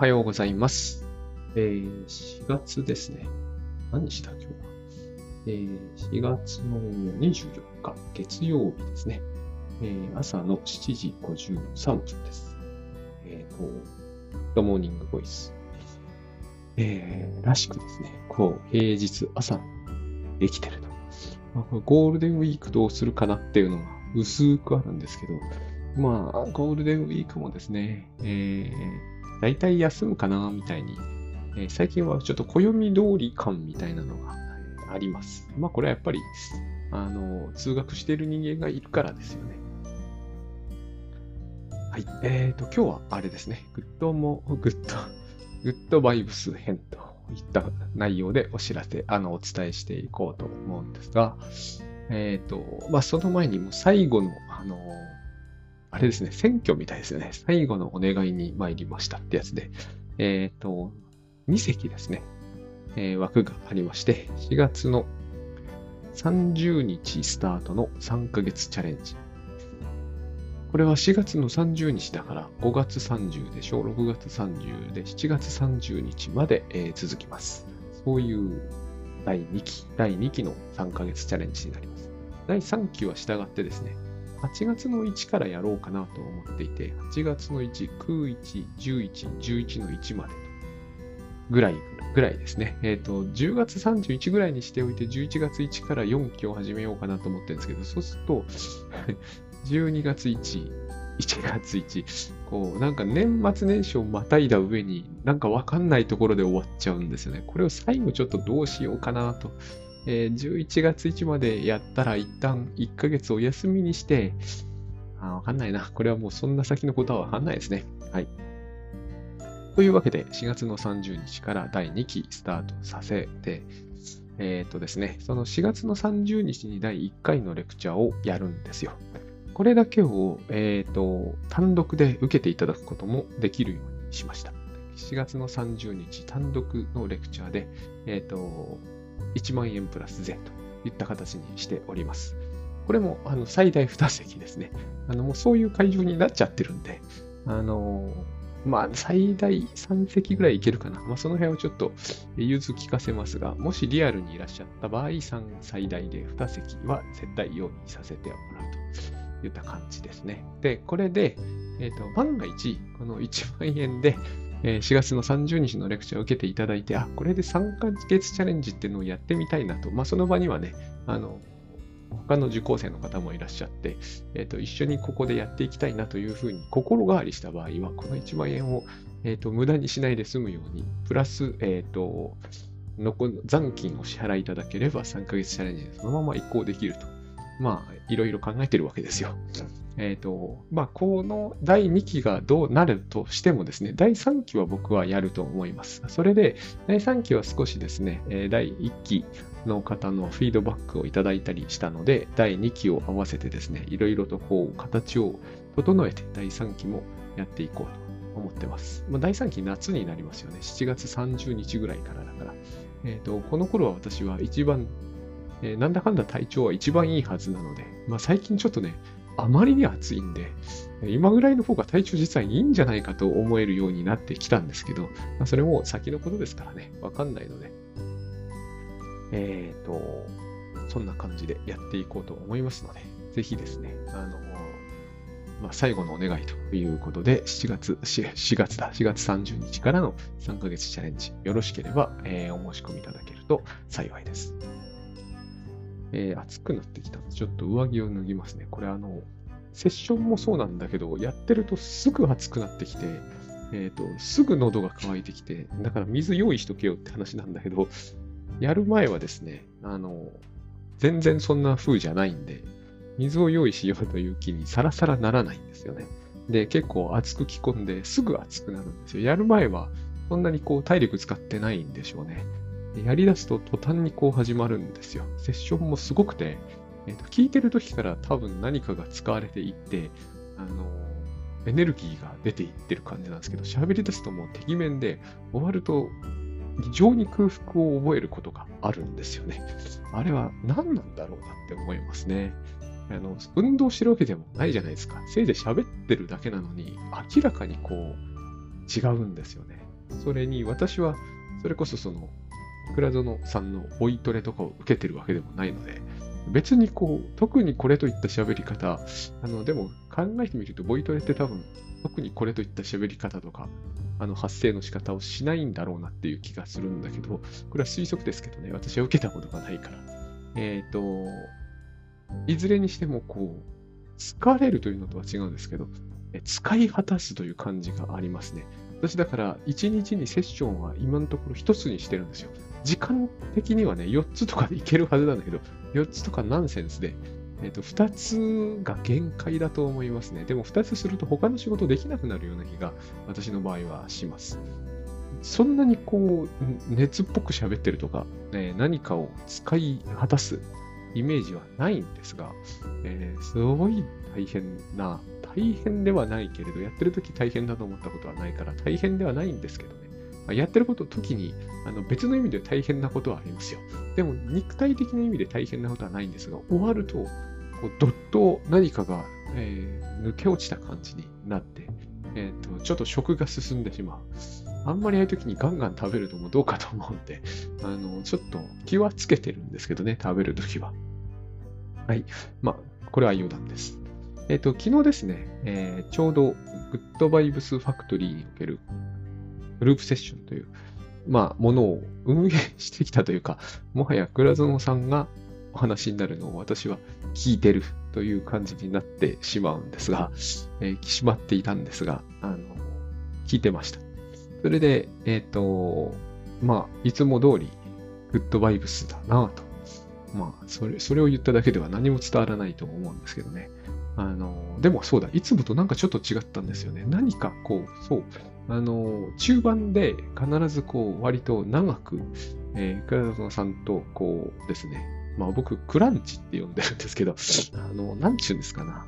はようございます。えー、4月ですね。何日だ今日は？えー、4月の24日、月曜日ですね。えー、朝の7時53分です。えーと、ドモーニングボイス。えー、らしくですね、こう、平日朝できてると。まあ、これゴールデンウィークどうするかなっていうのが薄くあるんですけど、まあ、ゴールデンウィークもですね、えー、大体休むかな、みたいに、えー最近はちょっと暦通り感みたいなのがあります。まあ、これはやっぱり、あの、通学している人間がいるからですよね。はい。えーと、今日はあれですね、グッドも、グッド、グッドバイブス編といった内容でお知らせ、あの、お伝えしていこうと思うんですが、えーと、まあ、その前にも最後の、あの、あれですね、選挙みたいですよね。最後のお願いに参りましたってやつで、えっ、と、2席ですね、えー枠がありまして、4月の30日スタートの3ヶ月チャレンジ。これは4月の30日だから5月30でしょ、6月30で7月30日まで、えー続きます。そういう第2期、第2期の3ヶ月チャレンジになります。第3期は従ってですね、8月の1からやろうかなと思っていて、8月の1、9、1、11、11の1までぐらい、ぐらいですね。えっ、と、10月31ぐらいにしておいて、11月1から4期を始めようかなと思ってるんですけど、そうすると、12月1、1月1、こう、なんか年末年始をまたいだ上に、なんかわかんないところで終わっちゃうんですよね。これを最後ちょっとどうしようかなと。えー11月1までやったら一旦1ヶ月お休みにして、あわかんないな。これはもうそんな先のことはわかんないですね。はい。というわけで、4月の30日から第2期スタートさせて、えっ、とですね、その4月の30日に第1回のレクチャーをやるんですよ。これだけを、えっ、と、単独で受けていただくこともできるようにしました。4月の30日単独のレクチャーで、えっ、と、1万円プラス税といった形にしております。これもあの最大2席ですね。あのもうそういう会場になっちゃってるんで、あのまあ最大3席ぐらいいけるかな。まあその辺をちょっと融通聞かせますが、もしリアルにいらっしゃった場合、3最大で2席は絶対用意させてもらうといった感じですね。で、これで、えっ、と、万が一、この1万円で、え4月の30日のレクチャーを受けていただいて、あ、これで3ヶ月チャレンジっていうのをやってみたいなと、まあ、その場にはね、あの、他の受講生の方もいらっしゃって、えっ、と、一緒にここでやっていきたいなというふうに心変わりした場合は、この1万円を、えっ、と、無駄にしないで済むように、プラス、えっ、と、残残金を支払いいただければ3ヶ月チャレンジでそのまま移行できると。まあ、いろいろ考えてるわけですよ。えっ、と、まあ、この第2期がどうなるとしてもですね、第3期は僕はやると思います。それで、第3期は少しですね、第1期の方のフィードバックをいただいたりしたので、第2期を合わせてですね、いろいろとこう、形を整えて、第3期もやっていこうと思ってます。まあ、第3期夏になりますよね。7月30日ぐらいからだから。えっ、と、この頃は私は一番、えーなんだかんだ体調は一番いいはずなので、まあ、最近ちょっとね、あまりに暑いんで、今ぐらいの方が体調実はいいんじゃないかと思えるようになってきたんですけど、まあ、それも先のことですからね、わかんないので、えっ、と、そんな感じでやっていこうと思いますので、ぜひですね、あの、まあ、最後のお願いということで、7月、4 4月だ、4月30日からの3ヶ月チャレンジ、よろしければ、えーお申し込みいただけると幸いです。えー暑くなってきたので、ちょっと上着を脱ぎますね。これあの、セッションもそうなんだけど、やってるとすぐ暑くなってきて、えっ、と、すぐ喉が渇いてきて、だから水用意しとけよって話なんだけど、やる前はですね、あの、全然そんな風じゃないんで、水を用意しようという気にさらさらならないんですよね。で、結構熱く着込んですぐ熱くなるんですよ。やる前はそんなにこう体力使ってないんでしょうね。でやり出すと途端にこう始まるんですよ。セッションもすごくて、えーと聞いてる時から多分何かが使われていって、あのエネルギーが出ていってる感じなんですけど、喋り出すともう敵面で、終わると非常に空腹を覚えることがあるんですよね。あれは何なんだろうなって思いますね。あの運動してるわけでもないじゃないですか。せいぜい喋ってるだけなのに、明らかにこう違うんですよね。それに私は、それこそその、倉園さんのボイトレとかを受けてるわけでもないので、別にこう、特にこれといった喋り方、あの、でも考えてみると、ボイトレって多分、特にこれといった喋り方とか、あの、発声の仕方をしないんだろうなっていう気がするんだけど、これは推測ですけどね、私は受けたことがないから。えっ、ー、と、いずれにしてもこう、疲れるというのとは違うんですけど、使い果たすという感じがありますね。私だから、1日にセッションは今のところ1つにしてるんですよ。時間的にはね、4つとかでいけるはずなんだけど、4つとかナンセンスで、えっ、と、2つが限界だと思いますね。でも2つすると他の仕事できなくなるような気が私の場合はします。そんなにこう、熱っぽく喋ってるとか、ね、何かを使い果たすイメージはないんですが、えー、すごい大変な、大変ではないけれど、やってる時大変だと思ったことはないから、大変ではないんですけどね。やってること時にあの別の意味で大変なことはありますよ。でも肉体的な意味で大変なことはないんですが、終わると、こうどっと何かが、えー、抜け落ちた感じになって、えーと、ちょっと食が進んでしまう。あんまりああいう時にガンガン食べるのもどうかと思うんで、あの、ちょっと気はつけてるんですけどね、食べる時は。はい。まあ、これは余談です。えっ、ー、と、昨日ですね、えー、ちょうどグッドバイブスファクトリーにおけるグループセッションという、まあ、ものを運営してきたというか、もはや倉園さんがお話になるのを私は聞いてるという感じになってしまうんですが、えー、しまっていたんですが、あの、聞いてました。それで、えっ、ー、と、まあ、いつも通り、グッドバイブスだなと。まあ、それ、それを言っただけでは何も伝わらないと思うんですけどね。あの、でもそうだ、いつもとなんかちょっと違ったんですよね。何かこう、そう、あの、中盤で必ずこう、割と長く、えー、倉田さんとこうですね、まあ僕、クランチって呼んでるんですけど、あの、なんちゅうんですかな。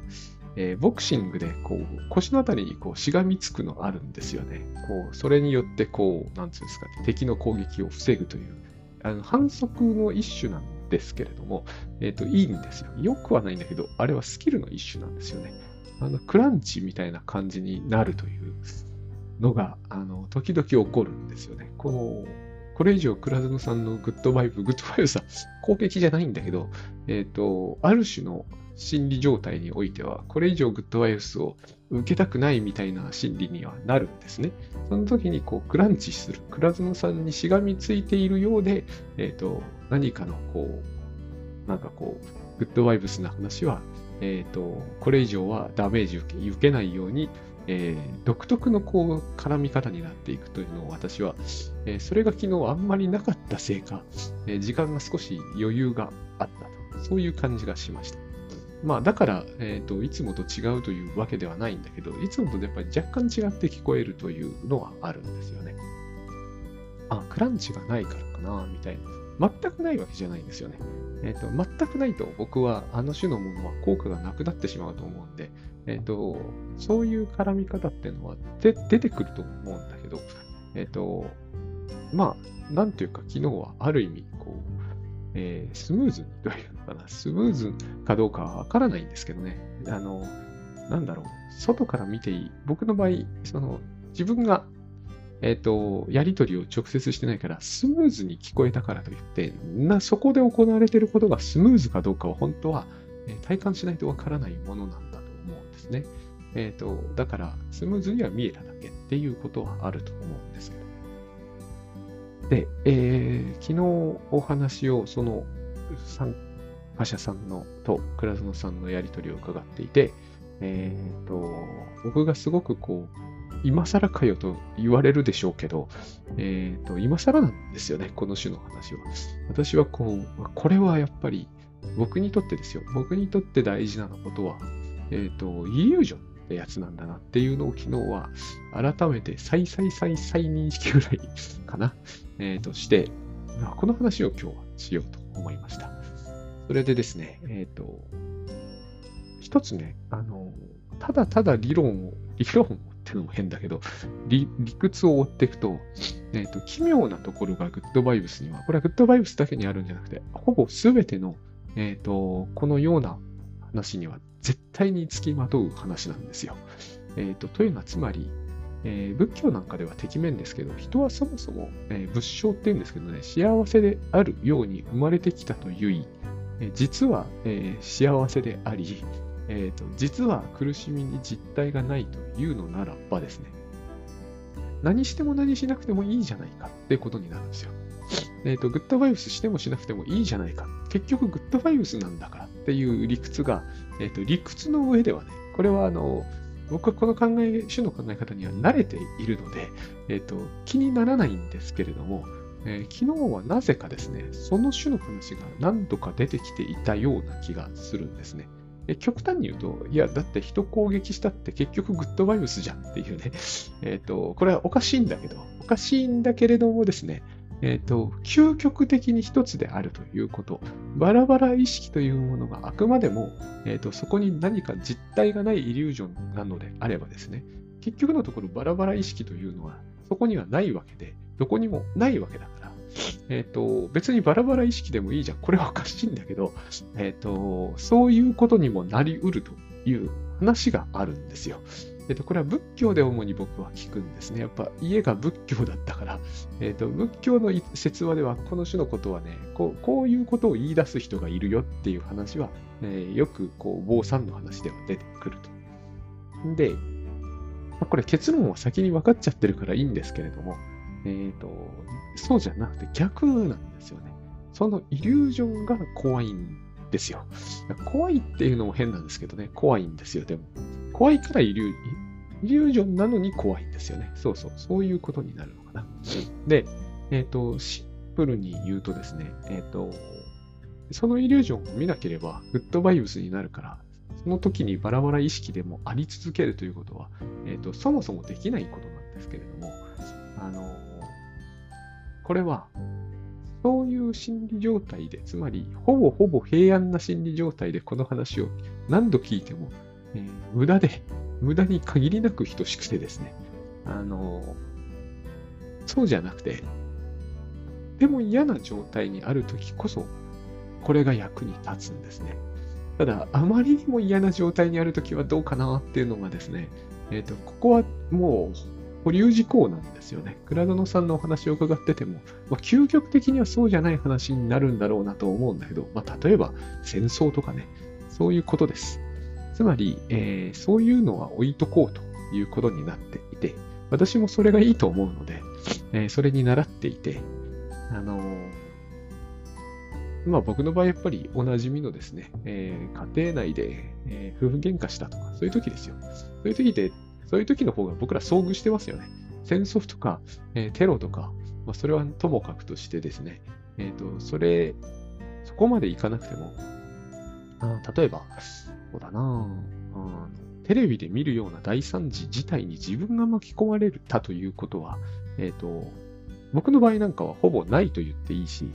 えー、ボクシングでこう腰のあたりにこうしがみつくのあるんですよね。こうそれによってこう、なんていうんですかね、敵の攻撃を防ぐという、あの反則の一種なんですけれども、えっ、ー、と、いいんですよ。よくはないんだけど、あれはスキルの一種なんですよね。あの、クリンチみたいな感じになるというのが、あの、時々起こるんですよね。この、これ以上、倉園さんのグッドバイブ、グッドバイブさ、攻撃じゃないんだけど、えっ、ー、と、ある種の心理状態においては、これ以上グッドバイブスを受けたくないみたいな心理にはなるんですね。その時にこうクランチする、倉園さんにしがみついているようで、えっ、ー、と、何かのこう、なんかこう、グッドバイブスな話は、えっ、ー、と、これ以上はダメージ受け受けないように、えー、独特のこう絡み方になっていくというのを私は、えー、それが昨日あんまりなかったせいか、えー、時間が少し余裕があったと、そういう感じがしました。まあ、だから、えっ、ー、と、いつもと違うというわけではないんだけど、いつもとやっぱり若干違って聞こえるというのはあるんですよね。あ、クランチがないからかな、みたいな。全くないわけじゃないんですよね。え、ー、と、全くないと僕はあの種のものは効果がなくなってしまうと思うんで、え、ー、と、そういう絡み方っていうのは出てくると思うんだけど、えっ、と、まあ、なんていうか、昨日はある意味、こう、えー、スムーズにというのかな、スムーズかどうかはわからないんですけどね、あの、なんだろう、外から見ていい。僕の場合、その、自分が、えっ、ー、と、やりとりを直接してないから、スムーズに聞こえたからといって、な、そこで行われていることがスムーズかどうかは本当は、えー、体感しないとわからないものなんだと思うんですね。えっ、ー、と、だから、スムーズには見えただけっていうことはあると思うんですけど。で、えー、昨日お話をその参加者さんのと倉園さんのやり取りを伺っていて、えーと、僕がすごくこう、今更かよと言われるでしょうけど、えーと、今更なんですよね、この種の話は。私はこう、これはやっぱり僕にとってですよ、僕にとって大事なことは、えっ、ー、と、イリュージョンってやつなんだなっていうのを昨日は改めて再再再再認識ぐらいかな、えー、として、この話を今日はしようと思いました。それでですね、えっ、と、一つね、あの、ただただ理論を、理論をっていうのも変だけど、理屈を追っていくと、えっ、ー、と、奇妙なところがグッドバイブスには、これはグッドバイブスだけにあるんじゃなくて、ほぼ全ての、えっ、ー、と、このような話には絶対につきまとう話なんですよ。えっ、ー、と、というのはつまり、えー、仏教なんかでは敵面ですけど、人はそもそも、えー、仏性って言うんですけどね、幸せであるように生まれてきたという、えー、実は、え幸せであり、えーと、実は苦しみに実体がないというのならばですね、何しても何しなくてもいいじゃないかってことになるんですよ。えっ、ー、と、グッドバイブスしてもしなくてもいいじゃないか。結局グッドバイブスなんだからっていう理屈が、えっ、ー、と、理屈の上ではね、これはあの、僕はこの考え、種の考え方には慣れているので、えっ、ー、と、気にならないんですけれども、えー、昨日はなぜかですね、その種の話が何度か出てきていたような気がするんですね。え極端に言うと、いや、だって人攻撃したって結局グッドバイブスじゃんっていうね、えっ、ー、と、これはおかしいんだけど、おかしいんだけれどもですね、えっ、ー、と、究極的に一つであるということ、バラバラ意識というものがあくまでも、えっ、ー、と、そこに何か実体がないイリュージョンなのであればですね、結局のところバラバラ意識というのはそこにはないわけで、どこにもないわけだから、えっ、ー、と、別にバラバラ意識でもいいじゃん。これはおかしいんだけど、えっ、ー、と、そういうことにもなりうるという話があるんですよ。えっ、ー、と、これは仏教で主に僕は聞くんですね。やっぱ家が仏教だったから、えっ、と、仏教の説話ではこの種のことはね、こうこういうことを言い出す人がいるよっていう話は、えよくこう、坊さんの話では出てくると。で、これ結論は先に分かっちゃってるからいいんですけれども、えっ、ー、と、そうじゃなくて逆なんですよね。そのイリュージョンが怖いんですよ。怖いっていうのも変なんですけどね、怖いんですよ、でも。怖いからイリュイリュージョンなのに怖いんですよね。そうそう、そういうことになるのかな。で、えっ、ー、と、シンプルに言うとですね、えっ、ー、と、そのイリュージョンを見なければグッドバイブスになるから、その時にバラバラ意識でもあり続けるということは、えっ、ー、と、そもそもできないことなんですけれども、あの、これは、そういう心理状態で、つまり、ほぼほぼ平安な心理状態でこの話を何度聞いても、えー、無駄で、無駄に限りなく等しくてですね、あの、そうじゃなくて、でも嫌な状態にあるときこそ、これが役に立つんですね。ただ、あまりにも嫌な状態にあるときはどうかなっていうのがですね、えっ、ー、と、ここはもう保留事項なんですよね。倉園さんのお話を伺ってても、まあ、究極的にはそうじゃない話になるんだろうなと思うんだけど、まあ、例えば戦争とかね、そういうことです。つまり、えー、そういうのは置いとこうということになっていて、私もそれがいいと思うので、えー、それに習っていて、あのー、まあ僕の場合やっぱりおなじみのですね、えー、家庭内で、え、夫婦喧嘩したとか、そういう時ですよ。そういう時でそういう時の方が僕ら遭遇してますよね。戦争とか、えー、テロとか、まあ、それはともかくとしてですね、えっ、ー、と、それ、そこまでいかなくても、あ例えば、そうだなあテレビで見るような大惨事自体に自分が巻き込まれたということは、えっ、ー、と、僕の場合なんかはほぼないと言っていいし、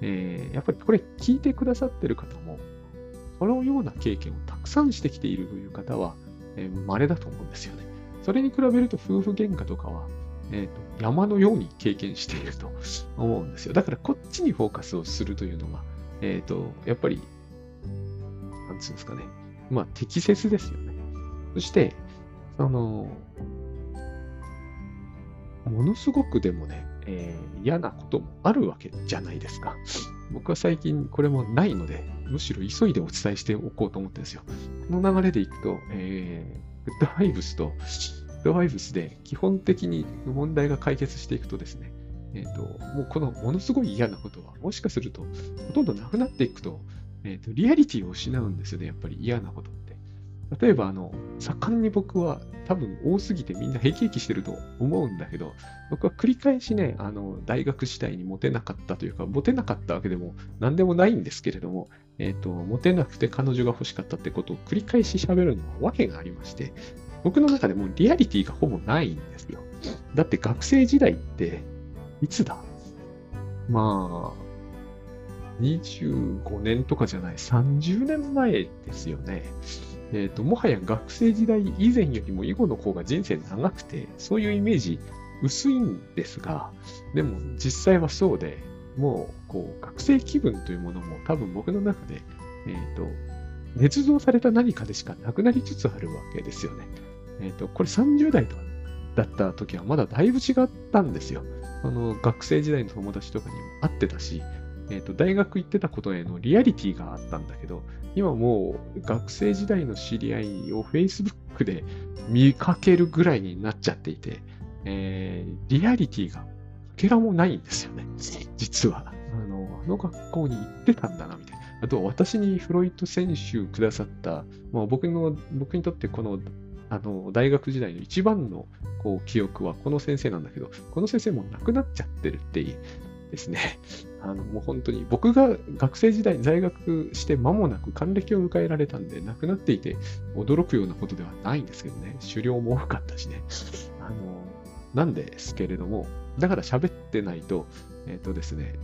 えー、やっぱりこれ聞いてくださってる方も、そのような経験をたくさんしてきているという方は、えー、稀だと思うんですよね。それに比べると夫婦喧嘩とかは、えーと、山のように経験していると 思うんですよ。だからこっちにフォーカスをするというのが、えっ、ー、と、やっぱり、なんつうんですかね。まあ適切ですよね。そして、その、ものすごくでもね、えー、嫌なこともあるわけじゃないですか。僕は最近これもないので、むしろ急いでお伝えしておこうと思ってるんですよ。この流れでいくと、えー、グッドバイブスと、グッドバイブスで基本的に問題が解決していくとですね、えっ、ー、と、もうこのものすごい嫌なことは、もしかすると、ほとんどなくなっていくと、えっ、ー、と、リアリティを失うんですよね、やっぱり嫌なことって。例えば、あの、盛んに僕は多分多すぎてみんな平気平気してると思うんだけど、僕は繰り返しね、あの、大学時代にモテなかったというか、モテなかったわけでも何でもないんですけれども、えっ、ー、と、モテなくて彼女が欲しかったってことを繰り返し喋るのは訳がありまして、僕の中でもリアリティがほぼないんですよ。だって学生時代って、いつだ？まあ、25年とかじゃない、30年前ですよね。えっ、ー、と、もはや学生時代以前よりも以後の方が人生長くて、そういうイメージ薄いんですが、でも実際はそうで、もう、こう、学生気分というものも多分僕の中で、えっ、ー、と、捏造された何かでしかなくなりつつあるわけですよね。え、ー、と、これ30代とだった時はまだだいぶ違ったんですよ。あの、学生時代の友達とかにも会ってたし、え、ー、と、大学行ってたことへのリアリティがあったんだけど、今もう学生時代の知り合いを Facebook で見かけるぐらいになっちゃっていて、えー、リアリティがけらもないんですよね。実は。あの、あの学校に行ってたんだな、みたいな。あと、私にフロイト選手くださった、まあ、僕の、僕にとってこの、あの、大学時代の一番の、こう、記憶はこの先生なんだけど、この先生も亡くなっちゃってるってですね。あの、もう本当に、僕が学生時代に在学して間もなく還暦を迎えられたんで、亡くなっていて驚くようなことではないんですけどね。狩猟も多かったしね。あの、なんですけれども、だから喋ってないと、えっ、ー、とですね、え、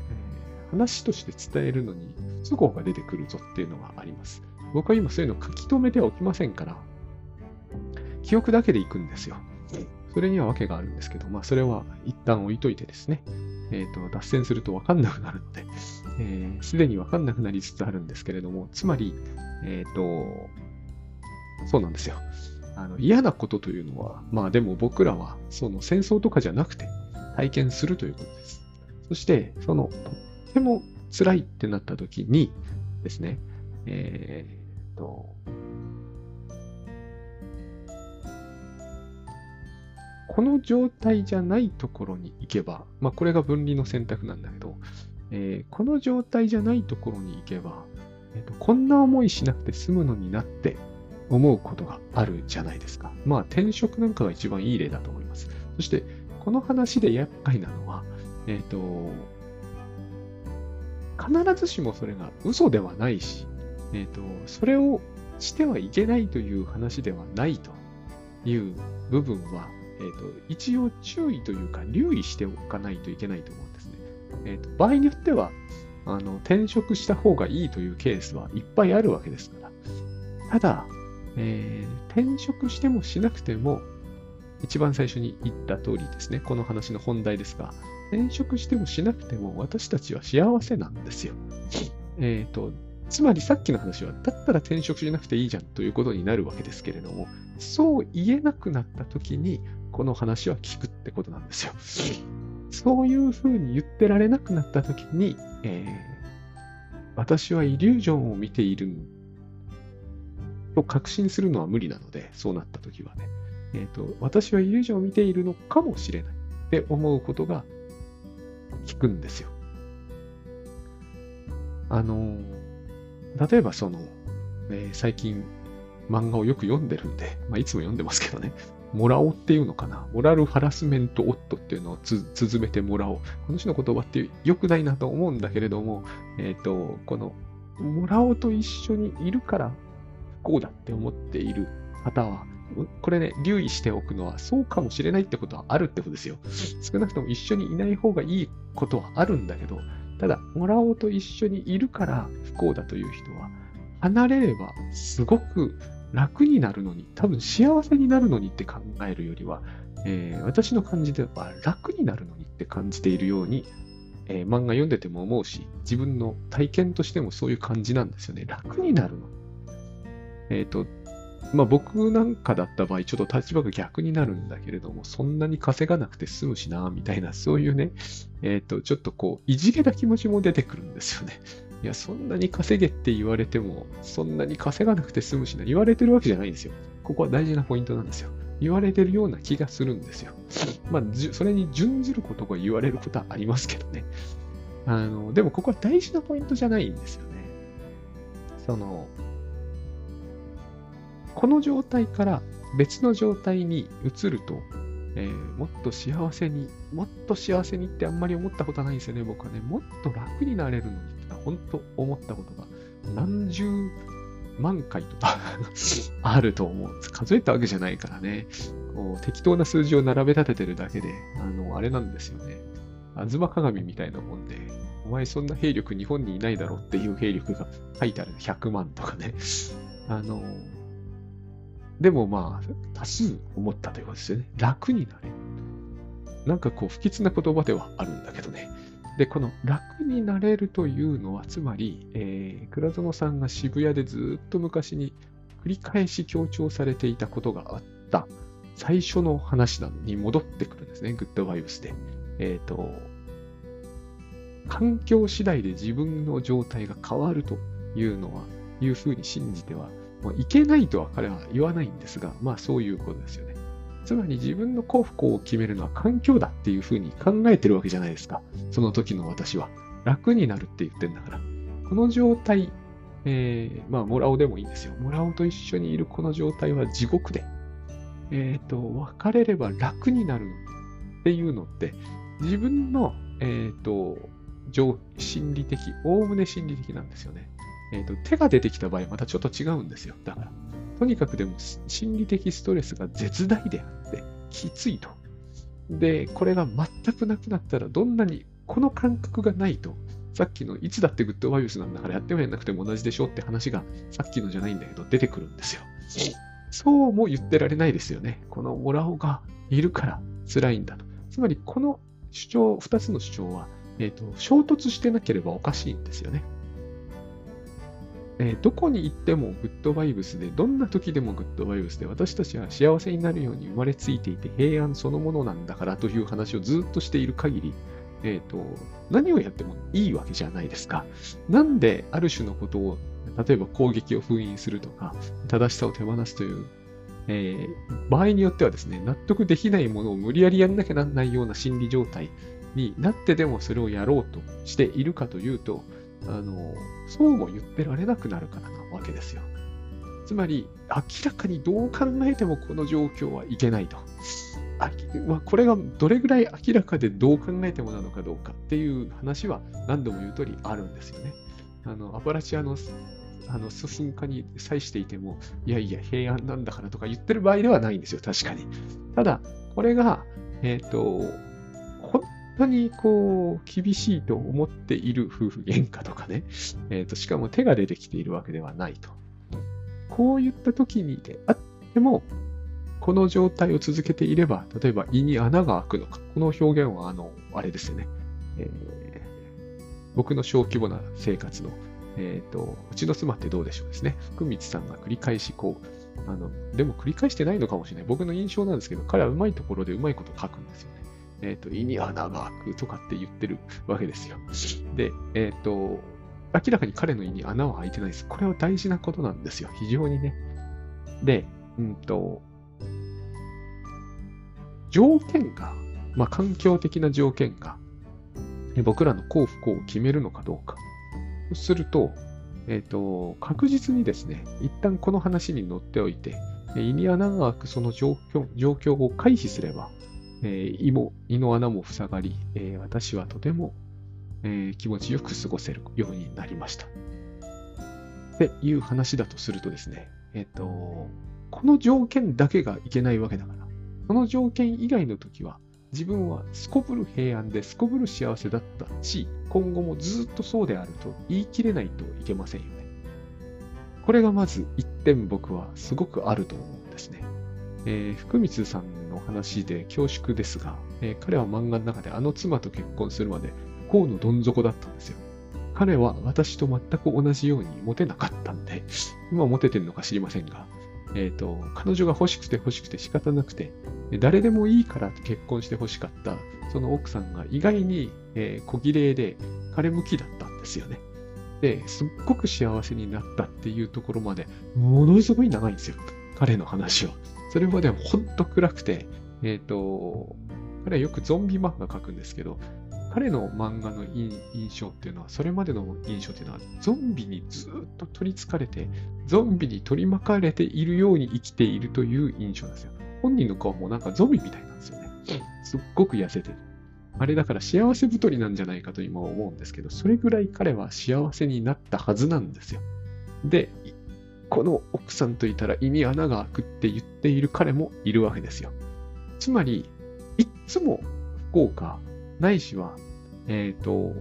話として伝えるのに不都合が出てくるぞっていうのがあります。僕は今そういうの書き留めてはおきませんから、記憶だけでいくんですよ。それには訳があるんですけど、まあそれは一旦置いといてですね。えーと、脱線すると分かんなくなるので、す、えー、で、に分かんなくなりつつあるんですけれども、つまり、えっ、と、そうなんですよ。あの嫌なことというのは、まあでも僕らはその戦争とかじゃなくて体験するということです。そして、そのとっても辛いってなった時にですね、えっ、と、この状態じゃないところに行けば、まあ、これが分離の選択なんだけど、えー、この状態じゃないところに行けば、えーと、こんな思いしなくて済むのになって思うことがあるじゃないですか。まあ、転職なんかが一番いい例だと思います。そして、この話で厄介なのは、えっ、ー、と、必ずしもそれが嘘ではないし、えっ、ー、と、それをしてはいけないという話ではないという部分は、えーと、一応注意というか留意しておかないといけないと思うんですね。えーと、場合によってはあの転職した方がいいというケースはいっぱいあるわけですから。ただ、えー、転職してもしなくても一番最初に言った通りですね、この話の本題ですが、転職してもしなくても私たちは幸せなんですよ。えっ、ー、と、つまりさっきの話は、だったら転職しなくていいじゃんということになるわけですけれども、そう言えなくなった時に、この話は聞くってことなんですよ。そういうふうに言ってられなくなった時に、えー、私はイリュージョンを見ていると確信するのは無理なので、そうなった時はね。えーと、私はイリュージョンを見ているのかもしれないって思うことが聞くんですよ。あの、例えばその、えー、最近漫画をよく読んでるんで、まあ、いつも読んでますけどね、もらおうっていうのかな。モラルハラスメントオットっていうのをつ、続めてもらおう。この種の言葉って良くないなと思うんだけれども、えっ、ー、と、この、もらおうと一緒にいるから不幸だって思っている方は、これね、留意しておくのは、そうかもしれないってことはあるってことですよ。少なくとも一緒にいない方がいいことはあるんだけど、ただ、もらおうと一緒にいるから不幸だという人は、離れればすごく楽になるのに、多分幸せになるのにって考えるよりは、えー、私の感じでは楽になるのにって感じているように、えー、漫画読んでても思うし、自分の体験としてもそういう感じなんですよね。楽になるの。えっ、ー、と、まあ僕なんかだった場合、ちょっと立場が逆になるんだけれども、そんなに稼がなくて済むしな、みたいな、そういうね、えっ、と、ちょっとこう、いじけた気持ちも出てくるんですよね。いや、そんなに稼げって言われても、そんなに稼がなくて済むしな、言われてるわけじゃないんですよ。ここは大事なポイントなんですよ。言われてるような気がするんですよ。まあ、それに準ずることが言われることはありますけどね。あの、でもここは大事なポイントじゃないんですよね。その、この状態から別の状態に移ると、えー、もっと幸せに、もっと幸せにってあんまり思ったことはないんですよね、僕はね。もっと楽になれるのに本当思ったことが何十万回とか あると思う。数えたわけじゃないからね。こう適当な数字を並べ立ててるだけで、あの、あれなんですよね。あずま鏡みたいなもんで、お前そんな兵力日本にいないだろっていう兵力が書いてある100万とかね。あの、でもまあ、多数思ったということですよね。楽になれる。なんかこう、不吉な言葉ではあるんだけどね。で、この楽になれるというのは、つまり、えー、倉園さんが渋谷でずっと昔に繰り返し強調されていたことがあった、最初の話なのに戻ってくるんですね、グッドバイブスで。えっ、ー、と、環境次第で自分の状態が変わるというのは、いうふうに信じては、まあ、いけないとは彼は言わないんですが、まあそういうことですよね。つまり自分の幸福を決めるのは環境だっていうふうに考えてるわけじゃないですか。その時の私は。楽になるって言ってんだから。この状態、えー、まあ、モラオでもいいんですよ。モラオと一緒にいるこの状態は地獄で、えっ、ー、と、別れれば楽になるっていうのって、自分の、えっ、ー、と、心理的、おおむね心理的なんですよね。えっ、と、手が出てきた場合、またちょっと違うんですよ。だから。とにかくでも心理的ストレスが絶大であって、きついと。で、これが全くなくなったら、どんなに、この感覚がないと、さっきのいつだってグッドバイブスなんだからやってもやんなくても同じでしょって話がさっきのじゃないんだけど出てくるんですよ。そうも言ってられないですよね。このモラオがいるから辛いんだと。つまりこの主張、二つの主張は、えっ、ー、と、衝突してなければおかしいんですよね。えー、どこに行ってもグッドバイブスで、どんな時でもグッドバイブスで、私たちは幸せになるように生まれついていて平安そのものなんだからという話をずっとしている限り、え、ー、と、何をやってもいいわけじゃないですか。なんである種のことを、例えば攻撃を封印するとか、正しさを手放すという、えー、場合によってはですね、納得できないものを無理やりやんなきゃならないような心理状態になってでもそれをやろうとしているかというと、あの、そうも言ってられなくなるからなわけですよ。つまり、明らかにどう考えてもこの状況はいけないと。まあ、これがどれぐらい明らかでどう考えてもなのかどうかっていう話は何度も言う通りあるんですよね。あのアパラチアのあの進化に際していても、いやいや、平安なんだからとか言ってる場合ではないんですよ、確かに。ただ、これが、えっ、ー、と、当にこう、厳しいと思っている夫婦喧嘩とかね、え、ー、と、しかも手が出てきているわけではないと。こういった時にであっても、この状態を続けていれば、例えば胃に穴が開くのか。この表現は、あの、あれですよね。えー、僕の小規模な生活の、え、ー、と、うちの妻ってどうでしょうですね。福光さんが繰り返しこう、あの、でも繰り返してないのかもしれない。僕の印象なんですけど、彼はうまいところでうまいこと書くんですよ。えっ、ー、と、胃に穴が開くとかって言ってるわけですよ。で、えっ、と、明らかに彼の胃に穴は開いてないです。これは大事なことなんですよ。非常にね。で、うんと、条件が、まあ、環境的な条件が、僕らの幸福を決めるのかどうか。そうすると、えっ、ー、と、確実にですね、一旦この話に乗っておいて、胃に穴が開くその状況状況を回避すれば、えー、胃も胃の穴も塞がり、えー、私はとても、えー、気持ちよく過ごせるようになりました。っていう話だとするとですね、えっ、と、この条件だけがいけないわけだから、その条件以外の時は、自分はすこぶる平安ですこぶる幸せだったし、今後もずっとそうであると言い切れないといけませんよね。これがまず一点僕はすごくあると思う。えー、福光さんの話で恐縮ですが、えー、彼は漫画の中であの妻と結婚するまで不幸のどん底だったんですよ。彼は私と全く同じようにモテなかったんで、今モテてるのか知りませんが、えっ、ー、と、彼女が欲しくて欲しくて仕方なくて、誰でもいいから結婚して欲しかった、その奥さんが意外に、えー、小綺麗で彼向きだったんですよね。で、すっごく幸せになったっていうところまで、ものすごい長いんですよ。彼の話を。それまでほんと暗くて、えっ、ー、と、彼はよくゾンビ漫画描くんですけど、彼の漫画の印象っていうのは、それまでの印象っていうのは、ゾンビにずっと取り憑かれて、ゾンビに取り巻かれているように生きているという印象なんですよ。本人の顔もなんかゾンビみたいなんですよね。すっごく痩せてる。あれだから幸せ太りなんじゃないかと今思うんですけど、それぐらい彼は幸せになったはずなんですよ。で、この奥さんといたら胃に穴が開くって言っている彼もいるわけですよ。つまり、いつも不幸か、ないしは、えっ、ー、と、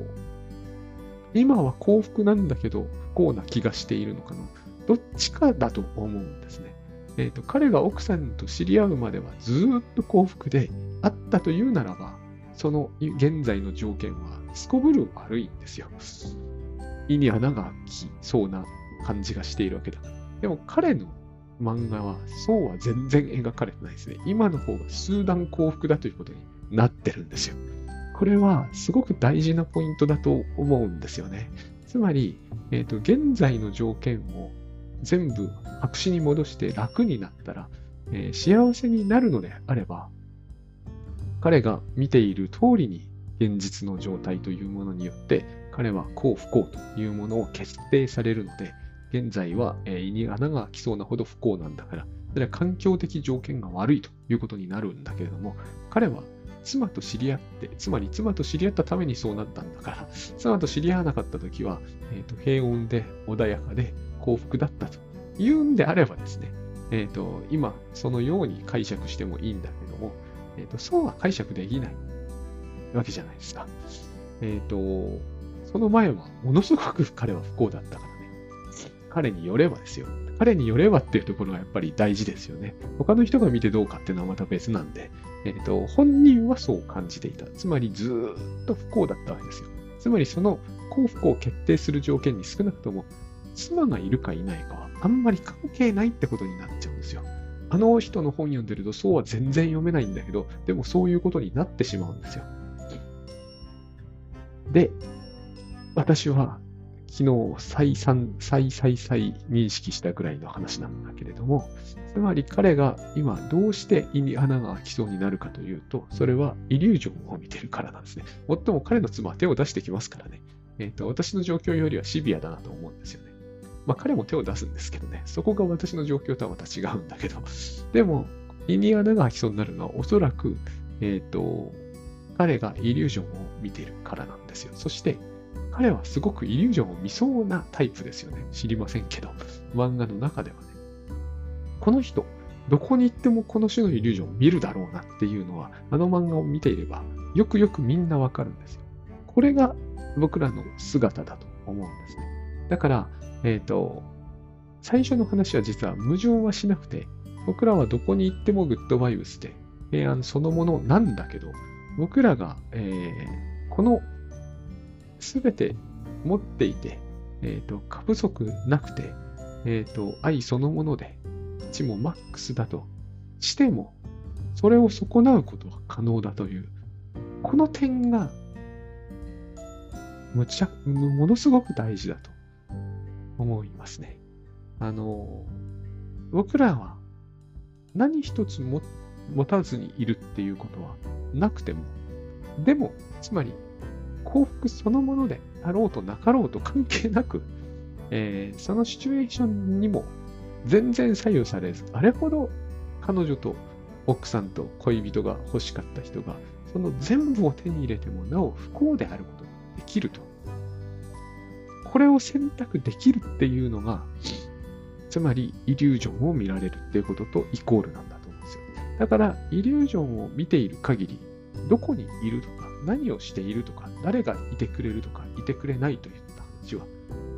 今は幸福なんだけど不幸な気がしているのかな。どっちかだと思うんですね。えっ、ー、と、彼が奥さんと知り合うまではずっと幸福であったというならば、その現在の条件はすこぶる悪いんですよ。胃に穴が開きそうな感じがしているわけだから。でも彼の漫画は、そうは全然描かれてないですね。今の方が数段幸福だということになってるんですよ。これはすごく大事なポイントだと思うんですよね。つまり、え、ー、と、現在の条件を全部白紙に戻して楽になったら、えー、幸せになるのであれば、彼が見ている通りに現実の状態というものによって、彼は幸不幸というものを決定されるので、現在は、え、胃に穴が開きそうなほど不幸なんだから、それは環境的条件が悪いということになるんだけれども、彼は妻と知り合って、つまり妻と知り合ったためにそうなったんだから、妻と知り合わなかったときは、えーと、平穏で穏やかで幸福だったというんであればですね、え、ー、と、今、そのように解釈してもいいんだけども、え、ー、と、そうは解釈できないわけじゃないですか。えっ、ー、と、その前はものすごく彼は不幸だったから。彼によればですよ。彼によればっていうところがやっぱり大事ですよね。他の人が見てどうかっていうのはまた別なんで、えっ、ー、と、本人はそう感じていた。つまりずっと不幸だったわけですよ。つまりその幸福を決定する条件に少なくとも妻がいるかいないかはあんまり関係ないってことになっちゃうんですよ。あの人の本読んでるとそうは全然読めないんだけど、でもそういうことになってしまうんですよ。で、私は昨日再三、再再再認識したぐらいの話なんだけれども、つまり彼が今どうして胃に穴が開きそうになるかというと、それはイリュージョンを見てるからなんですね。もっとも彼の妻は手を出してきますからね。えっ、ー、と、私の状況よりはシビアだなと思うんですよね。まあ彼も手を出すんですけどね。そこが私の状況とはまた違うんだけど。でも、胃に穴が開きそうになるのはおそらく、えっ、ー、と、彼がイリュージョンを見てるからなんですよ。そして、彼はすごくイリュージョンを見そうなタイプですよね。知りませんけど。漫画の中ではね。この人、どこに行ってもこの種のイリュージョンを見るだろうなっていうのは、あの漫画を見ていれば、よくよくみんなわかるんですよ。これが僕らの姿だと思うんですね。だから、えっ、ー、と、最初の話は実は矛盾はしなくて、僕らはどこに行ってもグッドバイブスで平安そのものなんだけど、僕らが、えー、このすべて持っていて、えっ、ー、と、過不足なくて、えっ、ー、と、愛そのもので、値もマックスだとしても、それを損なうことは可能だという、この点が、むちゃ、ものすごく大事だと思いますね。あの、僕らは何一つ持たずにいるっていうことはなくても、でも、つまり幸福そのものであろうとなかろうと関係なく、えー、そのシチュエーションにも全然左右されず、あれほど彼女と奥さんと恋人が欲しかった人が、その全部を手に入れてもなお不幸であることができると。これを選択できるっていうのが、つまりイリュージョンを見られるっていうこととイコールなんだと思うんですよ。だから、イリュージョンを見ている限り、どこにいるとか、何をしているとか、誰がいてくれるとか、いてくれないといった話は、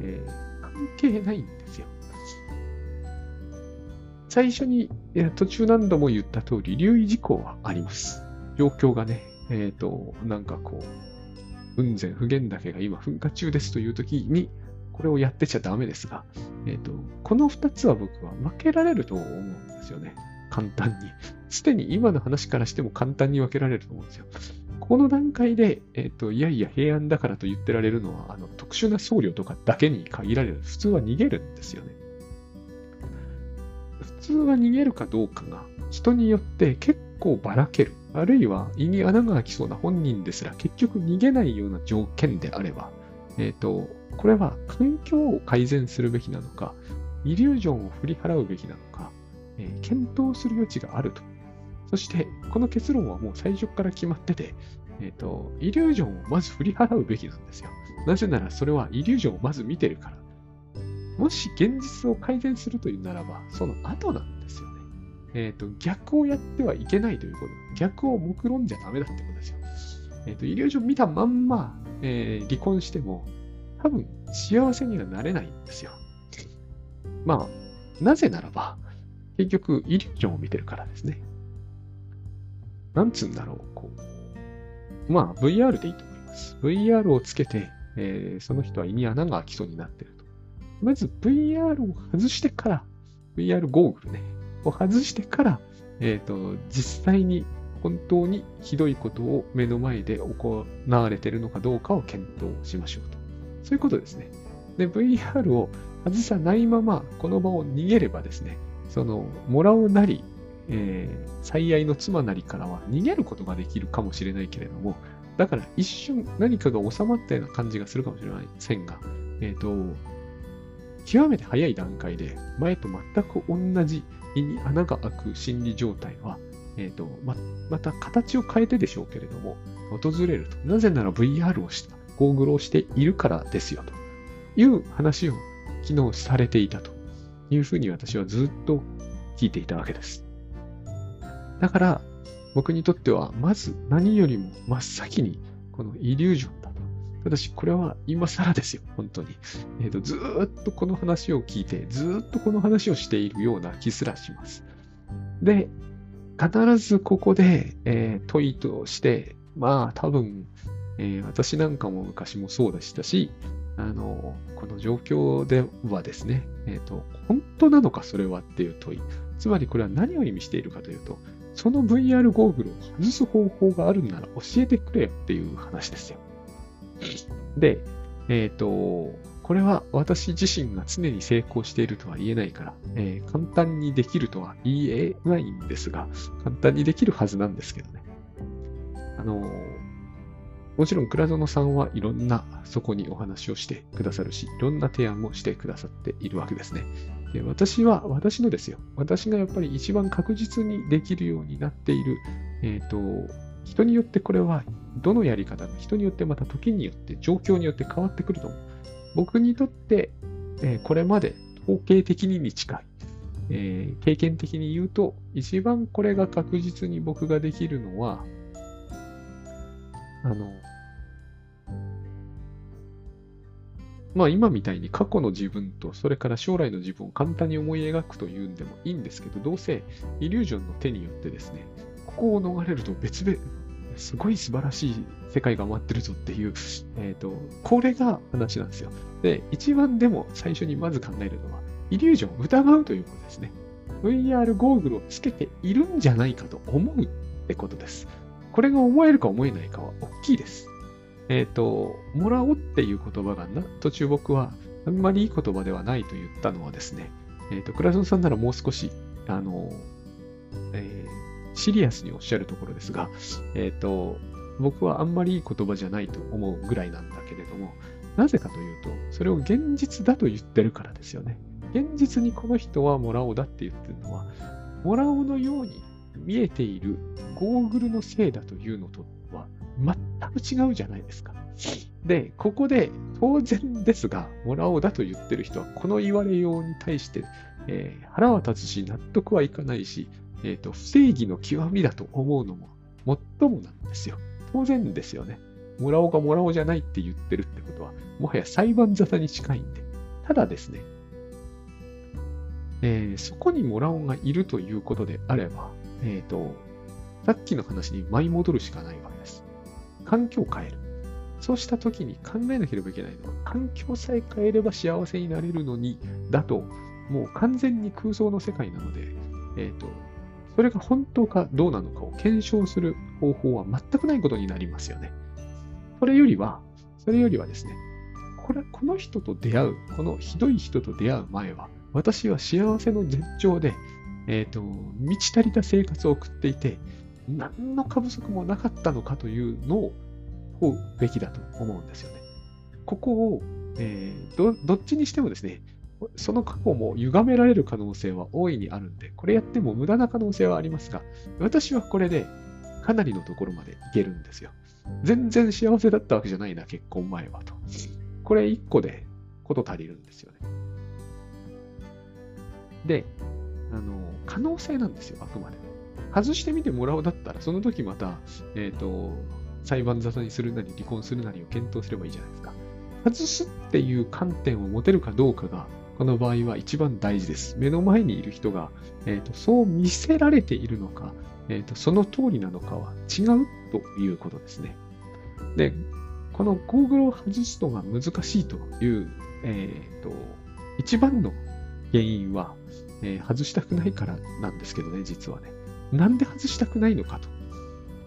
えー、関係ないんですよ。最初に、途中何度も言った通り、留意事項はあります。状況がね、えっ、ー、と、なんかこう、雲仙普賢岳が今噴火中ですという時に、これをやってちゃダメですが、えっ、ー、と、この二つは僕は負けられると思うんですよね。簡単に。すでに今の話からしても簡単に分けられると思うんですよ。この段階で、えっ、ー、と、いやいや平安だからと言ってられるのは、あの、特殊な僧侶とかだけに限られる。普通は逃げるんですよね。普通は逃げるかどうかが人によって結構ばらける。あるいは胃に穴が開きそうな本人ですら結局逃げないような条件であれば、えっ、ー、と、これは環境を改善するべきなのか、イリュージョンを振り払うべきなのか、えー、検討する余地があるとそして、この結論はもう最初から決まってて、えっ、ー、と、イリュージョンをまず振り払うべきなんですよ。なぜならそれはイリュージョンをまず見てるから。もし現実を改善するというならば、その後なんですよね。えっ、ー、と、逆をやってはいけないということ。逆を目論んじゃダメだってことですよ。えっ、ー、と、イリュージョン見たまんま、えー、離婚しても、多分幸せにはなれないんですよ。まあ、なぜならば、結局、イリュージョンを見てるからですね。なんつうんだろう、こう。まあ、VR でいいと思います。VR をつけて、えー、その人は胃に穴が開きそうになってると。まず VR を外してから、VR ゴーグルね、を外してから、えっ、ー、と、実際に本当にひどいことを目の前で行われているのかどうかを検討しましょうと。そういうことですね。で、VR を外さないままこの場を逃げればですね、その、もらうなり、えー、最愛の妻なりからは逃げることができるかもしれないけれども、だから一瞬何かが収まったような感じがするかもしれませんが、えっ、ー、と、極めて早い段階で前と全く同じ胃に穴が開く心理状態は、えっ、ー、と、ま、また形を変えてでしょうけれども、訪れると。なぜなら VR をした、ゴーグルをしているからですよ、という話を昨日されていたというふうに私はずっと聞いていたわけです。だから、僕にとっては、まず何よりも真っ先に、このイリュージョンだと。ただし、これは今更ですよ、本当に。え、ー、と、ずっとこの話を聞いて、ずっとこの話をしているような気すらします。で、必ずここで、えー、問いとして、まあ多分、えー、私なんかも昔もそうでしたし、あの、この状況ではですね、え、ー、と、本当なのかそれはっていう問い。つまりこれは何を意味しているかというと、その VR ゴーグルを外す方法があるんなら教えてくれよっていう話ですよ。で、えっ、ー、と、これは私自身が常に成功しているとは言えないから、えー、簡単にできるとは言えないんですが、簡単にできるはずなんですけどね。あのもちろん倉園さんはいろんなそこにお話をしてくださるし、いろんな提案もしてくださっているわけですね。で私は、私のですよ。私がやっぱり一番確実にできるようになっている、えっ、ー、と、人によってこれは、どのやり方が人によってまた時によって、状況によって変わってくると思う。僕にとって、えー、これまで統計的にに近い、えー、経験的に言うと、一番これが確実に僕ができるのは、あの、まあ今みたいに過去の自分とそれから将来の自分を簡単に思い描くというんでもいいんですけど、どうせイリュージョンの手によってですね、ここを逃れると別々、すごい素晴らしい世界が待ってるぞっていう、えっ、ー、と、これが話なんですよ。で、一番でも最初にまず考えるのは、イリュージョンを疑うということですね。VR ゴーグルをつけているんじゃないかと思うってことです。これが思えるか思えないかは大きいです。えっ、ー、と、もらおうっていう言葉がな、途中僕はあんまりいい言葉ではないと言ったのはですね、えっ、ー、と、倉園さんならもう少し、あの、えー、シリアスにおっしゃるところですが、えっ、と、僕はあんまりいい言葉じゃないと思うぐらいなんだけれども、なぜかというと、それを現実だと言ってるからですよね。現実にこの人はもらおうだって言ってるのは、もらおうのように見えているゴーグルのせいだというのと全く違うじゃないですか。で、ここで当然ですが、もらおうだと言ってる人は、この言われように対して、えー、腹は立つし、納得はいかないし、え、ー、と、不正義の極みだと思うのも、もっともなんですよ。当然ですよね。もらおうがもらおうじゃないって言ってるってことは、もはや裁判沙汰に近いんで。ただですね、えー、そこにもらおうがいるということであれば、えっ、ー、と、さっきの話に舞い戻るしかないわけです。環境を変える。そうした時に考えなければいけないのは、環境さえ変えれば幸せになれるのに、だと、もう完全に空想の世界なので、えっ、ー、と、それが本当かどうなのかを検証する方法は全くないことになりますよね。それよりは、それよりはですね、これ、この人と出会う、このひどい人と出会う前は、私は幸せの絶頂で、えっ、ー、と、満ち足りた生活を送っていて、何の過不足もなかったのかというのをうべきだと思うんですよね。ここを、えー、どどっちにしてもですね、その過去も歪められる可能性は大いにあるんで、これやっても無駄な可能性はありますが、私はこれでかなりのところまでいけるんですよ。全然幸せだったわけじゃないな、結婚前はと。これ1個でこと足りるんですよね。で、あの、可能性なんですよ、あくまで。外してみてもらおうだったら、その時また、えっ、ー、と、裁判沙汰にするなり、離婚するなりを検討すればいいじゃないですか。外すっていう観点を持てるかどうかが、この場合は一番大事です。目の前にいる人が、えーと、そう見せられているのか、えーと、その通りなのかは違うということですね。で、このゴーグルを外すのが難しいという、えーと、一番の原因は、えー、外したくないからなんですけどね、実はね。なんで外したくないのかと、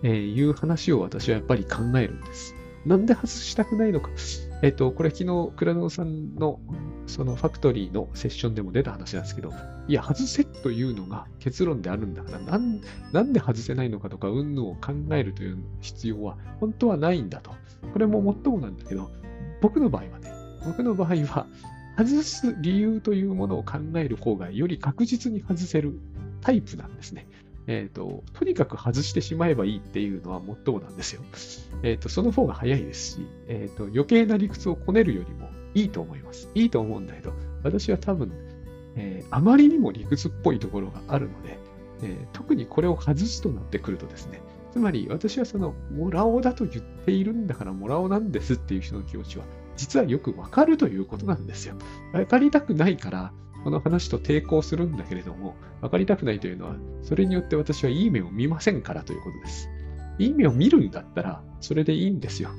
えーいう話を私はやっぱり考えるんです。なんで外したくないのか。えっ、と、これ昨日、倉野さんのそのファクトリーのセッションでも出た話なんですけど、いや、外せというのが結論であるんだから、なんなんで外せないのかとか、云々を考えるという必要は本当はないんだと。これももっともなんだけど、僕の場合はね、僕の場合は、外す理由というものを考える方がより確実に外せるタイプなんですね。えっ、ー、と、とにかく外してしまえばいいっていうのはもっともなんですよ。えっ、ー、と、その方が早いですし、えっ、ー、と、余計な理屈をこねるよりもいいと思います。いいと思うんだけど、私は多分、えあまりにも理屈っぽいところがあるので、え特にこれを外すとなってくるとですね、つまり私はその、モラオだと言っているんだからモラオなんですっていう人の気持ちは、実はよくわかるということなんですよ。わかりたくないから、この話と抵抗するんだけれども、分かりたくないというのは、それによって私はいい目を見ませんからということです。いい目を見るんだったら、それでいいんですよ。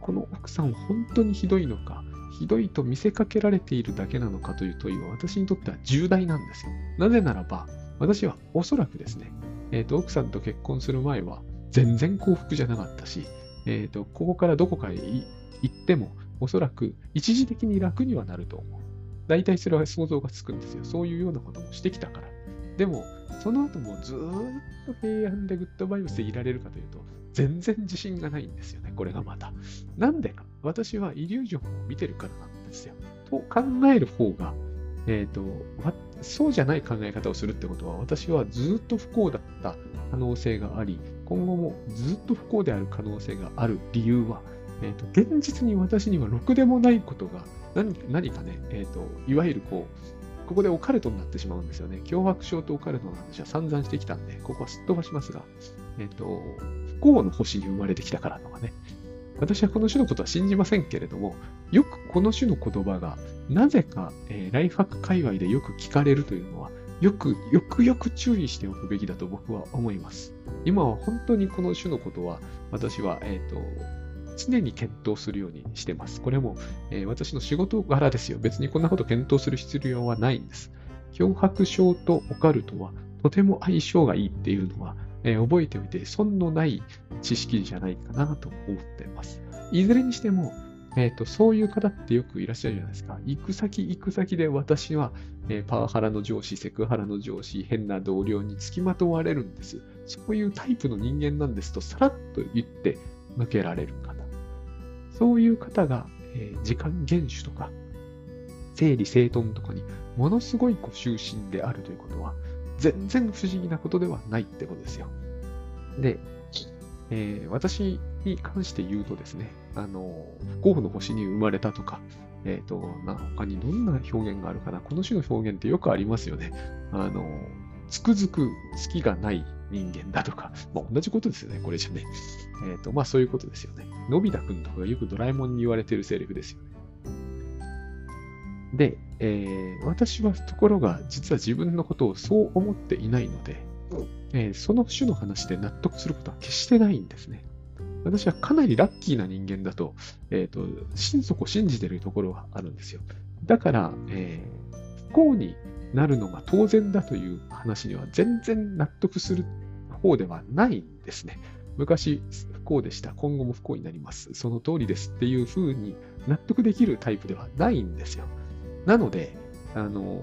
この奥さん本当にひどいのか、ひどいと見せかけられているだけなのかという問いは私にとっては重大なんですよ。なぜならば、私はおそらくですね、えっ、ー、と、奥さんと結婚する前は全然幸福じゃなかったし、えっ、ー、と、ここからどこかへ行っても、おそらく一時的に楽にはなると思う。大体それは想像がつくんですよ。そういうようなこともしてきたから。でも、その後もずっと平安でグッドバイブスでいられるかというと、全然自信がないんですよね、これがまた。なんでか私はイリュージョンを見てるからなんですよ。と考える方が、え、ー、と、そうじゃない考え方をするってことは、私はずっと不幸だった可能性があり、今後もずっと不幸である可能性がある理由は、え、ー、と、現実に私にはろくでもないことが何何かね、えっ、ー、と、いわゆるこう、ここでオカルトになってしまうんですよね。脅迫症とオカルトの話は散々してきたんで、ここはすっ飛ばしますが、えっ、ー、と、不幸の星に生まれてきたからとかね。私はこの種のことは信じませんけれども、よくこの種の言葉が、なぜか、えー、ライフハック界隈でよく聞かれるというのは、よく、よくよく注意しておくべきだと僕は思います。今は本当にこの種のことは、私は、えっ、ー、と、常に検討するようにしてます。これも、えー、私の仕事柄ですよ。別にこんなこと検討する必要はないんです。脅迫症とオカルトはとても相性がいいっていうのは、えー、覚えておいて損のない知識じゃないかなと思ってます。いずれにしても、えーと、そういう方ってよくいらっしゃるじゃないですか。行く先行く先で私は、えー、パワハラの上司、セクハラの上司、変な同僚につきまとわれるんです。そういうタイプの人間なんですとさらっと言って抜けられる方。そういう方が、えー、時間厳守とか、整理整頓とかにものすごいこう終身であるということは、全然不思議なことではないってことですよ。で、えー、私に関して言うとですね、あの、不幸の星に生まれたとか、えっ、ー、と、な、他にどんな表現があるかな。この種の表現ってよくありますよね。あの、つくづく好きがない人間だとか、まあ、同じことですよね、これじゃね。えっ、ー、と、まあそういうことですよね。のび太くんとかがよくドラえもんに言われてるセリフですよね。で、えー、私はところが実は自分のことをそう思っていないので、えー、その種の話で納得することは決してないんですね。私はかなりラッキーな人間だと、えっ、ー、と、心底信じてるところがあるんですよ。だから、えー、不幸になるのが当然だという話には全然納得する方ではないんですね。昔不幸でした。今後も不幸になります。その通りですっていう風に納得できるタイプではないんですよ。なので、あの、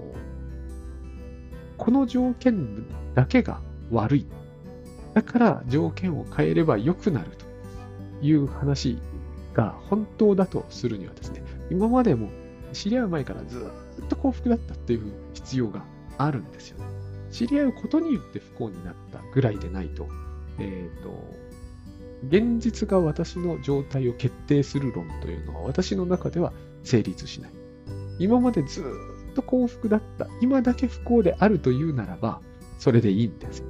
この条件だけが悪い。だから条件を変えれば良くなるという話が本当だとするにはですね、今までも知り合う前からずっと幸福だったっていう必要があるんですよね。知り合うことによって不幸になったぐらいでないと、えっ、ー、と、現実が私の状態を決定する論というのは私の中では成立しない。今までずっと幸福だった、今だけ不幸であるというならば、それでいいんですよ。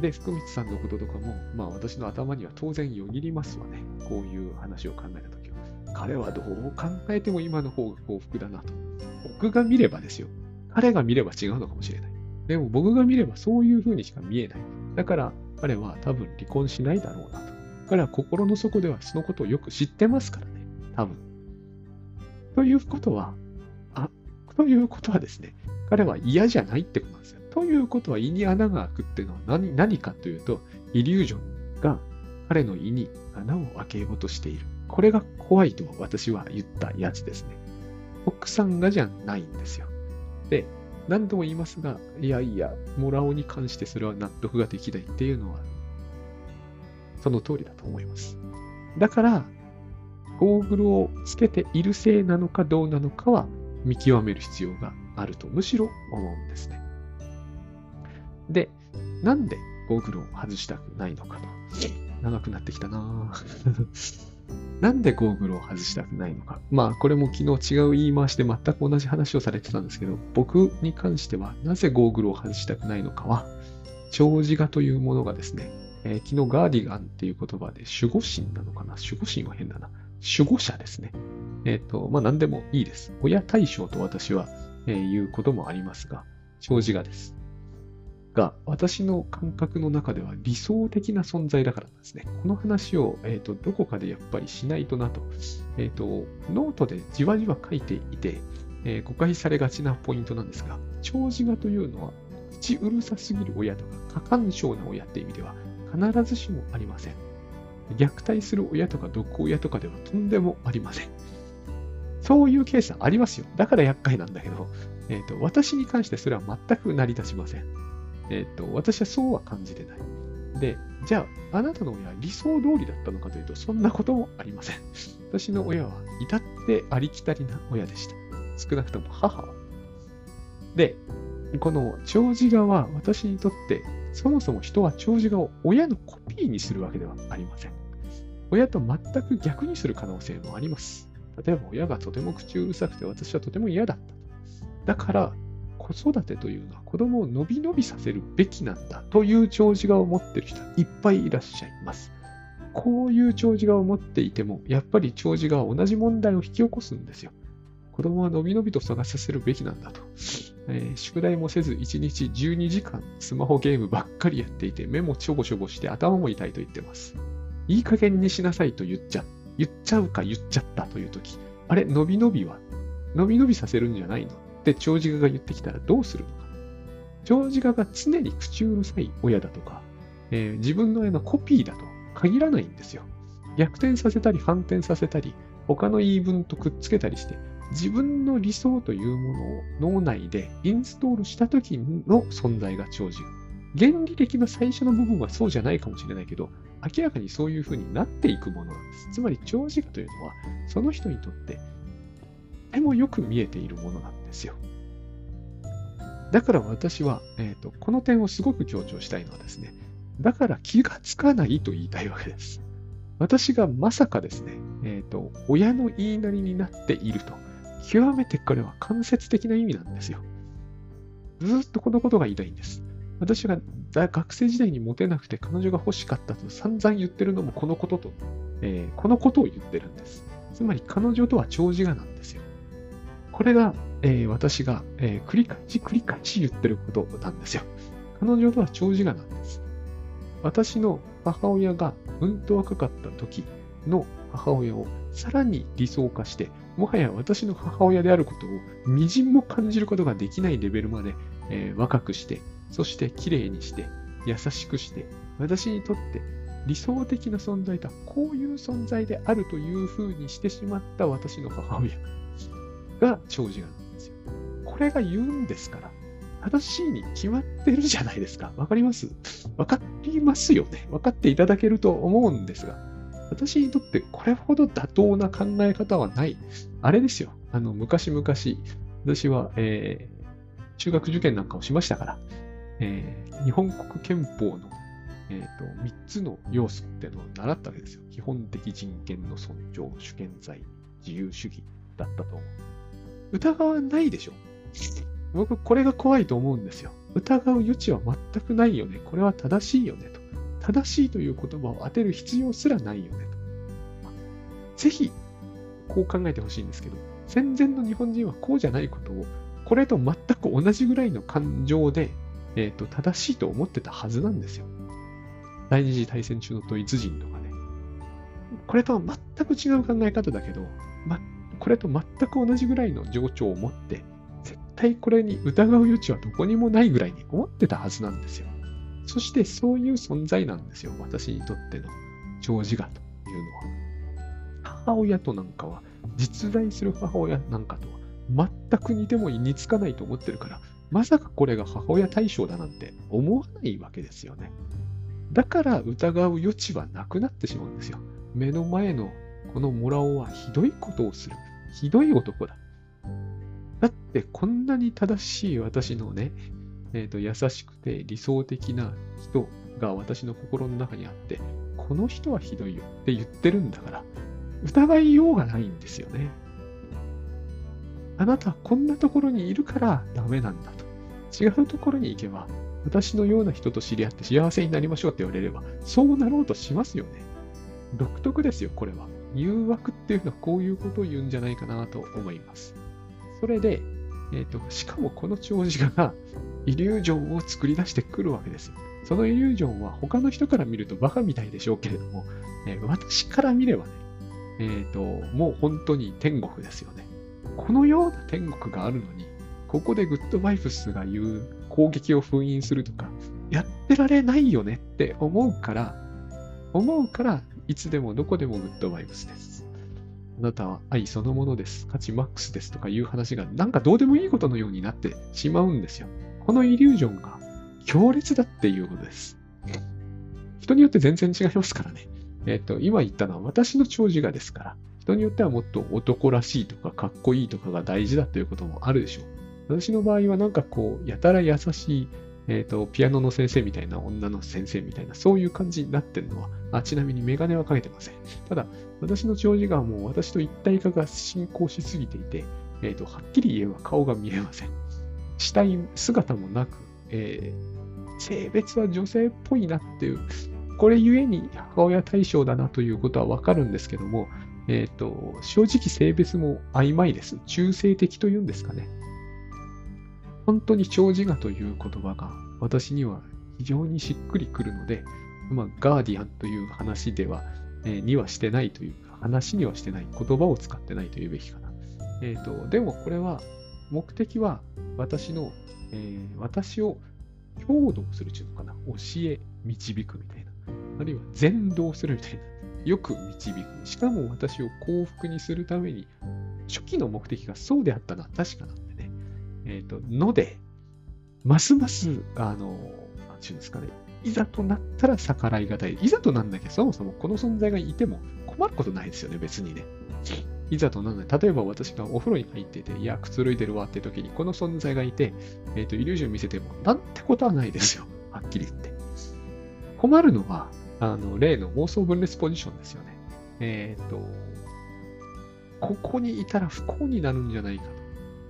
で、福光さんのこととかも、まあ私の頭には当然よぎりますわね。こういう話を考えたとき。彼はどう考えても今の方が幸福だなと。僕が見ればですよ。彼が見れば違うのかもしれない。でも僕が見ればそういう風にしか見えない。だから彼は多分離婚しないだろうなと。彼は心の底ではそのことをよく知ってますからね。多分。ということは、あ、ということはですね、彼は嫌じゃないってことなんですよ。ということは胃に穴が開くっていうのは何何かというと、イリュージョンが彼の胃に穴を開けようとしている。これが怖いと私は言ったやつですね。奥さんがじゃないんですよ。で、何度も言いますが、いやいや、モラオに関してそれは納得ができないっていうのは、その通りだと思います。だから、ゴーグルをつけているせいなのかどうなのかは見極める必要があるとむしろ思うんですね。で、なんでゴーグルを外したくないのかと。長くなってきたなぁなんでゴーグルを外したくないのか。まあ、これも昨日違う言い回しで全く同じ話をされてたんですけど、僕に関してはなぜゴーグルを外したくないのかは、長寿画というものがですね、えー、昨日ガーディガンっていう言葉で守護神なのかな守護神は変だな。守護者ですね。えっ、ー、と、まあ何でもいいです。親対象と私は、えー、言うこともありますが、長寿画です。が、私の感覚の中では理想的な存在だからなんですね。この話を、えーと、どこかでやっぱりしないとなと。え、ー、と、ノートでじわじわ書いていて、えー、誤解されがちなポイントなんですが、超自我というのは、口うるさすぎる親とか、過干渉な親って意味では、必ずしもありません。虐待する親とか毒親とかではとんでもありません。そういうケースありますよ。だから厄介なんだけど、えーと、私に関してそれは全く成り立ちません。えっ、ー、と、私はそうは感じてない。で、じゃあ、あなたの親は理想通りだったのかというと、そんなこともありません。私の親は至ってありきたりな親でした。少なくとも母は。で、この長寿画は私にとって、そもそも人は長寿画を親のコピーにするわけではありません。親と全く逆にする可能性もあります。例えば親がとても口うるさくて私はとても嫌だった。だから、子育てというのは子供を伸び伸びさせるべきなんだという長寿画を持っている人いっぱいいらっしゃいます。こういう長寿画を持っていても、やっぱり長寿画は同じ問題を引き起こすんですよ。子供は伸び伸びと探させるべきなんだと。えー、宿題もせず1日12時間スマホゲームばっかりやっていて目もちょぼちょぼして頭も痛いと言ってます。いい加減にしなさいと言っちゃ、言っちゃうか言っちゃったというとき、あれ、伸び伸びは、伸び伸びさせるんじゃないのって長寿が言ってきたらどうするのか。長寿が常に口うるさい親だとか、えー、自分の親のコピーだと限らないんですよ。逆転させたり反転させたり、他の言い分とくっつけたりして、自分の理想というものを脳内でインストールした時の存在が長寿。原理的な最初の部分はそうじゃないかもしれないけど、明らかにそういう風になっていくものなんです。つまり長寿というのは、その人にとっててもよく見えているものなんですよ。だから私は、えーと、この点をすごく強調したいのはですね、だから気がつかないと言いたいわけです。私がまさかですね、えーと、親の言いなりになっていると、極めてこれは間接的な意味なんですよ。ずっとこのことが言いたいんです。私が学生時代にモテなくて彼女が欲しかったと散々言ってるのもこのことと、えー、このことを言ってるんです。つまり彼女とは長寿がなんですよ。これが、えー、私が、えー、繰り返し繰り返し言ってることなんですよ。彼女とは長寿がなんです。私の母親がうんと若かった時の母親をさらに理想化して、もはや私の母親であることをみじんも感じることができないレベルまで、えー、若くして、そして綺麗にして、優しくして、私にとって理想的な存在とはこういう存在であるというふうにしてしまった私の母親が長寿なんですよ。これが言うんですから、正しいに決まってるじゃないですか。わかります？わかりますよね。分かっていただけると思うんですが、私にとってこれほど妥当な考え方はない。あれですよ。あの、昔々、私は、えー、中学受験なんかをしましたから、えー、日本国憲法の、えーと、3つの要素っていうのを習ったわけですよ。基本的人権の尊重、主権在、自由主義だったと思う。疑わないでしょ。僕、これが怖いと思うんですよ。疑う余地は全くないよね。これは正しいよね。と。正しいという言葉を当てる必要すらないよね。と。ぜひ、こう考えてほしいんですけど、戦前の日本人はこうじゃないことを、これと全く同じぐらいの感情でえっ、ー、と、正しいと思ってたはずなんですよ。第二次大戦中のドイツ人とかね。これとは全く違う考え方だけど、これと全く同じぐらいの情緒を持って、絶対これに疑う余地はどこにもないぐらいに思ってたはずなんですよ。そしてそういう存在なんですよ。私にとっての長寿画というのは。母親となんかは、実在する母親なんかとは全く似ても似つかないと思ってるから、まさかこれが母親対象だなんて思わないわけですよね。だから疑う余地はなくなってしまうんですよ。目の前のこのモラオはひどいことをする。ひどい男だ。だってこんなに正しい私のね、えーと、優しくて理想的な人が私の心の中にあって、この人はひどいよって言ってるんだから、疑いようがないんですよね。あなたはこんなところにいるからダメなんだと。違うところに行けば、私のような人と知り合って幸せになりましょうって言われれば、そうなろうとしますよね。独特ですよ、これは。誘惑っていうのはこういうことを言うんじゃないかなと思います。それで、え、ー、と、しかもこの長寿が イリュージョンを作り出してくるわけです。そのイリュージョンは他の人から見るとバカみたいでしょうけれども、えー、私から見ればね、え、ー、と、もう本当に天国ですよね。このような天国があるのに、ここでグッドバイブスが言う攻撃を封印するとか、やってられないよねって思うから、思うから、いつでもどこでもグッドバイブスです。あなたは愛そのものです。価値マックスですとかいう話がなんかどうでもいいことのようになってしまうんですよ。このイリュージョンが強烈だっていうことです。人によって全然違いますからね。えっ、ー、と、今言ったのは私の長寿がですから、人によってはもっと男らしいとかかっこいいとかが大事だということもあるでしょう。私の場合はなんかこう、やたら優しい、えっ、ー、と、ピアノの先生みたいな女の先生みたいな、そういう感じになってるのは、あちなみにメガネはかけてません。ただ、私の長寿がもう私と一体化が進行しすぎていて、えっ、ー、と、はっきり言えば顔が見えません。死体、姿もなく、えー、性別は女性っぽいなっていう、これゆえに母親対象だなということはわかるんですけども、えっ、ー、と、正直性別も曖昧です。中性的というんですかね。本当に長寿画という言葉が私には非常にしっくりくるので、まあ、ガーディアンという話では、えー、にはしてないというか、話にはしてない言葉を使ってないというべきかな。えっ、ー、と、でもこれは、目的は私の、えー、私を強導するというのかな。教え、導くみたいな。あるいは全導するみたいな。よく導く。しかも私を幸福にするために、初期の目的がそうであったのは確かな。えっ、ー、と、ので、ますます、あの、なんちゅうんですかね、いざとなったら逆らいがたい。いざとなんだけど、そもそもこの存在がいても困ることないですよね、別にね。いざとなんだ例えば私がお風呂に入ってて、いや、くつろいでるわって時に、この存在がいて、えっ、ー、と、イリュージョン見せても、なんてことはないですよ。はっきり言って。困るのは、あの、例の妄想分裂ポジションですよね。えっ、ー、と、ここにいたら不幸になるんじゃないかと。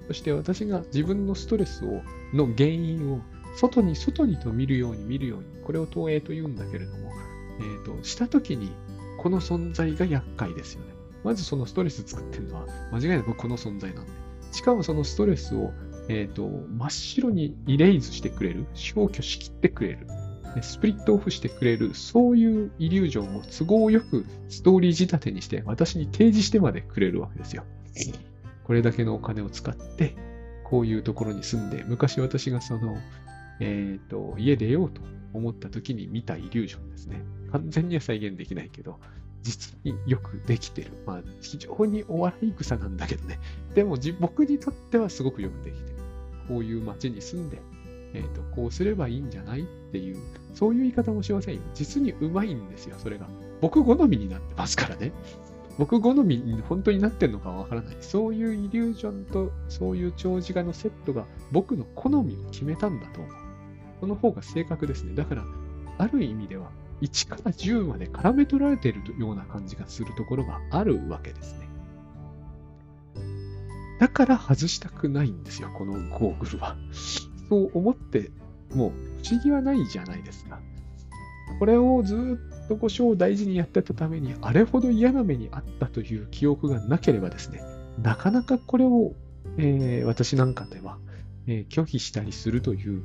そして私が自分のストレスをの原因を外に外にと見るように見るように、これを投影と言うんだけれども、え、ー、と、したときに、この存在が厄介ですよね。まずそのストレス作ってるのは、間違いなくこの存在なんで。しかもそのストレスを、えっ、ー、と、真っ白にイレイズしてくれる、消去しきってくれる、スプリットオフしてくれる、そういうイリュージョンを都合よくストーリー仕立てにして私に提示してまでくれるわけですよ。これだけのお金を使って、こういうところに住んで、昔私がその、えっ、ー、と、家出ようと思った時に見たイリュージョンですね。完全には再現できないけど、実によくできてる。まあ、非常にお笑い草なんだけどね。でも、僕にとってはすごくよくできてる。こういう街に住んで、えっ、ー、と、こうすればいいんじゃないっていう、そういう言い方もしませんよ。実にうまいんですよ、それが。僕好みになってますからね。僕好みに本当になってるのかわからない。そういうイリュージョンとそういう長寿画のセットが僕の好みを決めたんだと思う。その方が正確ですね。だから、ある意味では1から10まで絡め取られているような感じがするところがあるわけですね。だから外したくないんですよ、このゴーグルは。そう思って、もう不思議はないじゃないですか。これをずっとご章を大事にやってたために、あれほど嫌な目にあったという記憶がなければですね、なかなかこれを、えー、私なんかでは、えー、拒否したりするという、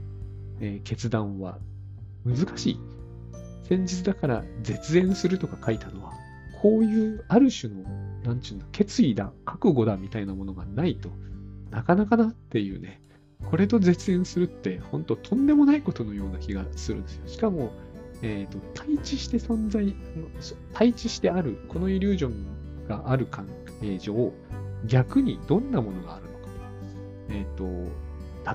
えー、決断は難しい。先日だから絶縁するとか書いたのは、こういうある種の、なんちゅうの、決意だ、覚悟だみたいなものがないとなかなかなっていうね、これと絶縁するって、本当とんでもないことのような気がするんですよ。しかも、えっ、ー、と、対峙して存在、対峙してある、このイリュージョンがある関係上、逆にどんなものがあるのか。えっ、ー、と、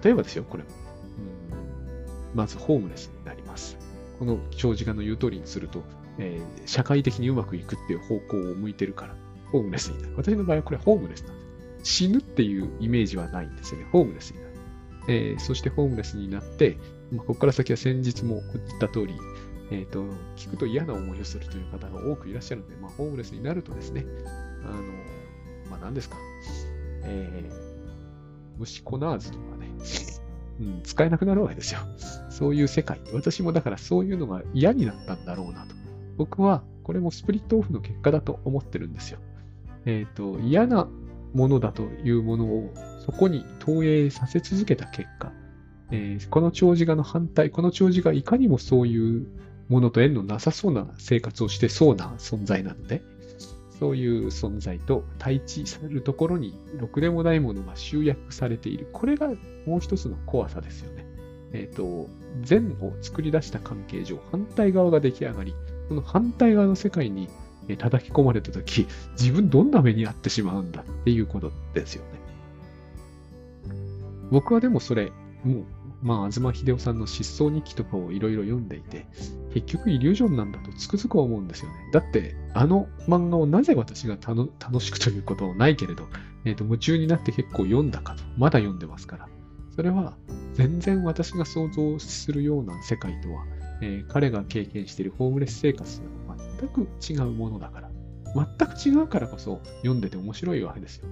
例えばですよ、これ、うん。まず、ホームレスになります。この長時間の言う通りにすると、えー、社会的にうまくいくっていう方向を向いてるから、ホームレスになる。私の場合はこれホームレスなんです。死ぬっていうイメージはないんですよね。ホームレスになる。えー、そしてホームレスになって、ここから先は先日も言った通り、えっ、ー、と、聞くと嫌な思いをするという方が多くいらっしゃるので、まあ、ホームレスになるとですね、あの、まあ、何ですか、えー、虫コナーズとかね、うん、使えなくなるわけですよ。そういう世界。私もだからそういうのが嫌になったんだろうなと。僕はこれもスプリットオフの結果だと思ってるんですよ。えっ、ー、と、嫌なものだというものをそこに投影させ続けた結果、えー、この長寿画の反対、この長寿がいかにもそういうものと縁のなさそうな生活をしてそうな存在なので、そういう存在と対峙されるところにろくでもないものが集約されている。これがもう一つの怖さですよね。えっ、ー、と、善を作り出した関係上、反対側が出来上がり、その反対側の世界に叩き込まれたとき、自分どんな目に遭ってしまうんだっていうことですよね。僕はでもそれ、もう、まあ、東秀夫さんの失踪日記とかをいろいろ読んでいて、結局イリュージョンなんだとつくづく思うんですよね。だって、あの漫画をなぜ私が楽しくということはないけれど、え、ー、と、夢中になって結構読んだかと、まだ読んでますから。それは、全然私が想像するような世界とは、えー、彼が経験しているホームレス生活とは全く違うものだから、全く違うからこそ読んでて面白いわけですよ。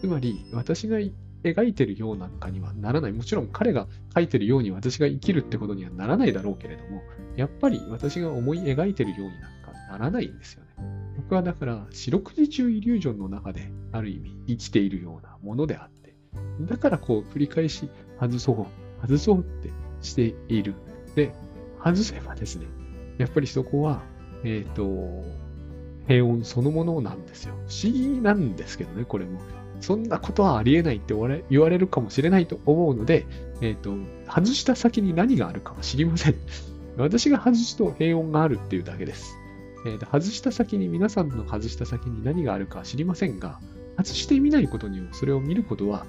つまり、私が描いてるようなんかにはならない。もちろん彼が書いてるように私が生きるってことにはならないだろうけれども、やっぱり私が思い描いてるようになんかならないんですよね。僕はだから、四六時中イリュージョンの中で、ある意味生きているようなものであって、だからこう繰り返し外そう、外そうってしている。で、外せばですね、やっぱりそこは、えっ、ー、と、平穏そのものなんですよ。不思議なんですけどね、これも。そんなことはありえないって言われるかもしれないと思うので、えっ、ー、と、外した先に何があるかは知りません。私が外すと平穏があるっていうだけです。えー、と外した先に、皆さんの外した先に何があるかは知りませんが、外してみないことには、それを見ることは、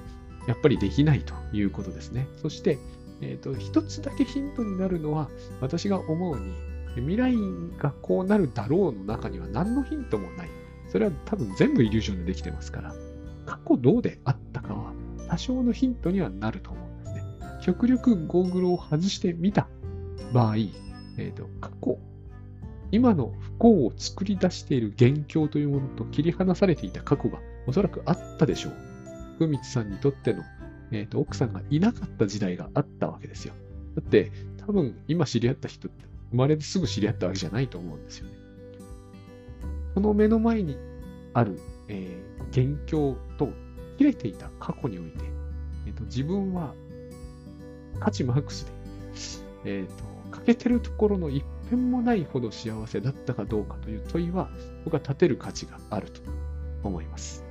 やっぱりできないということですね。そして、えっ、ー、と、一つだけヒントになるのは、私が思うに、未来がこうなるだろうの中には何のヒントもない。それは多分全部イリュージョンでできてますから、過去どうであったかは多少のヒントにはなると思うんですね。極力ゴーグルを外してみた場合、えーと、過去、今の不幸を作り出している元凶というものと切り離されていた過去がおそらくあったでしょう。福光さんにとっての、えーと、奥さんがいなかった時代があったわけですよ。だって多分今知り合った人って生まれてすぐ知り合ったわけじゃないと思うんですよね。その目の前にある、えー、元凶切れていた過去において、えーと、自分は価値マックスで、えーと、欠けてるところの一辺もないほど幸せだったかどうかという問いは僕は立てる価値があると思います。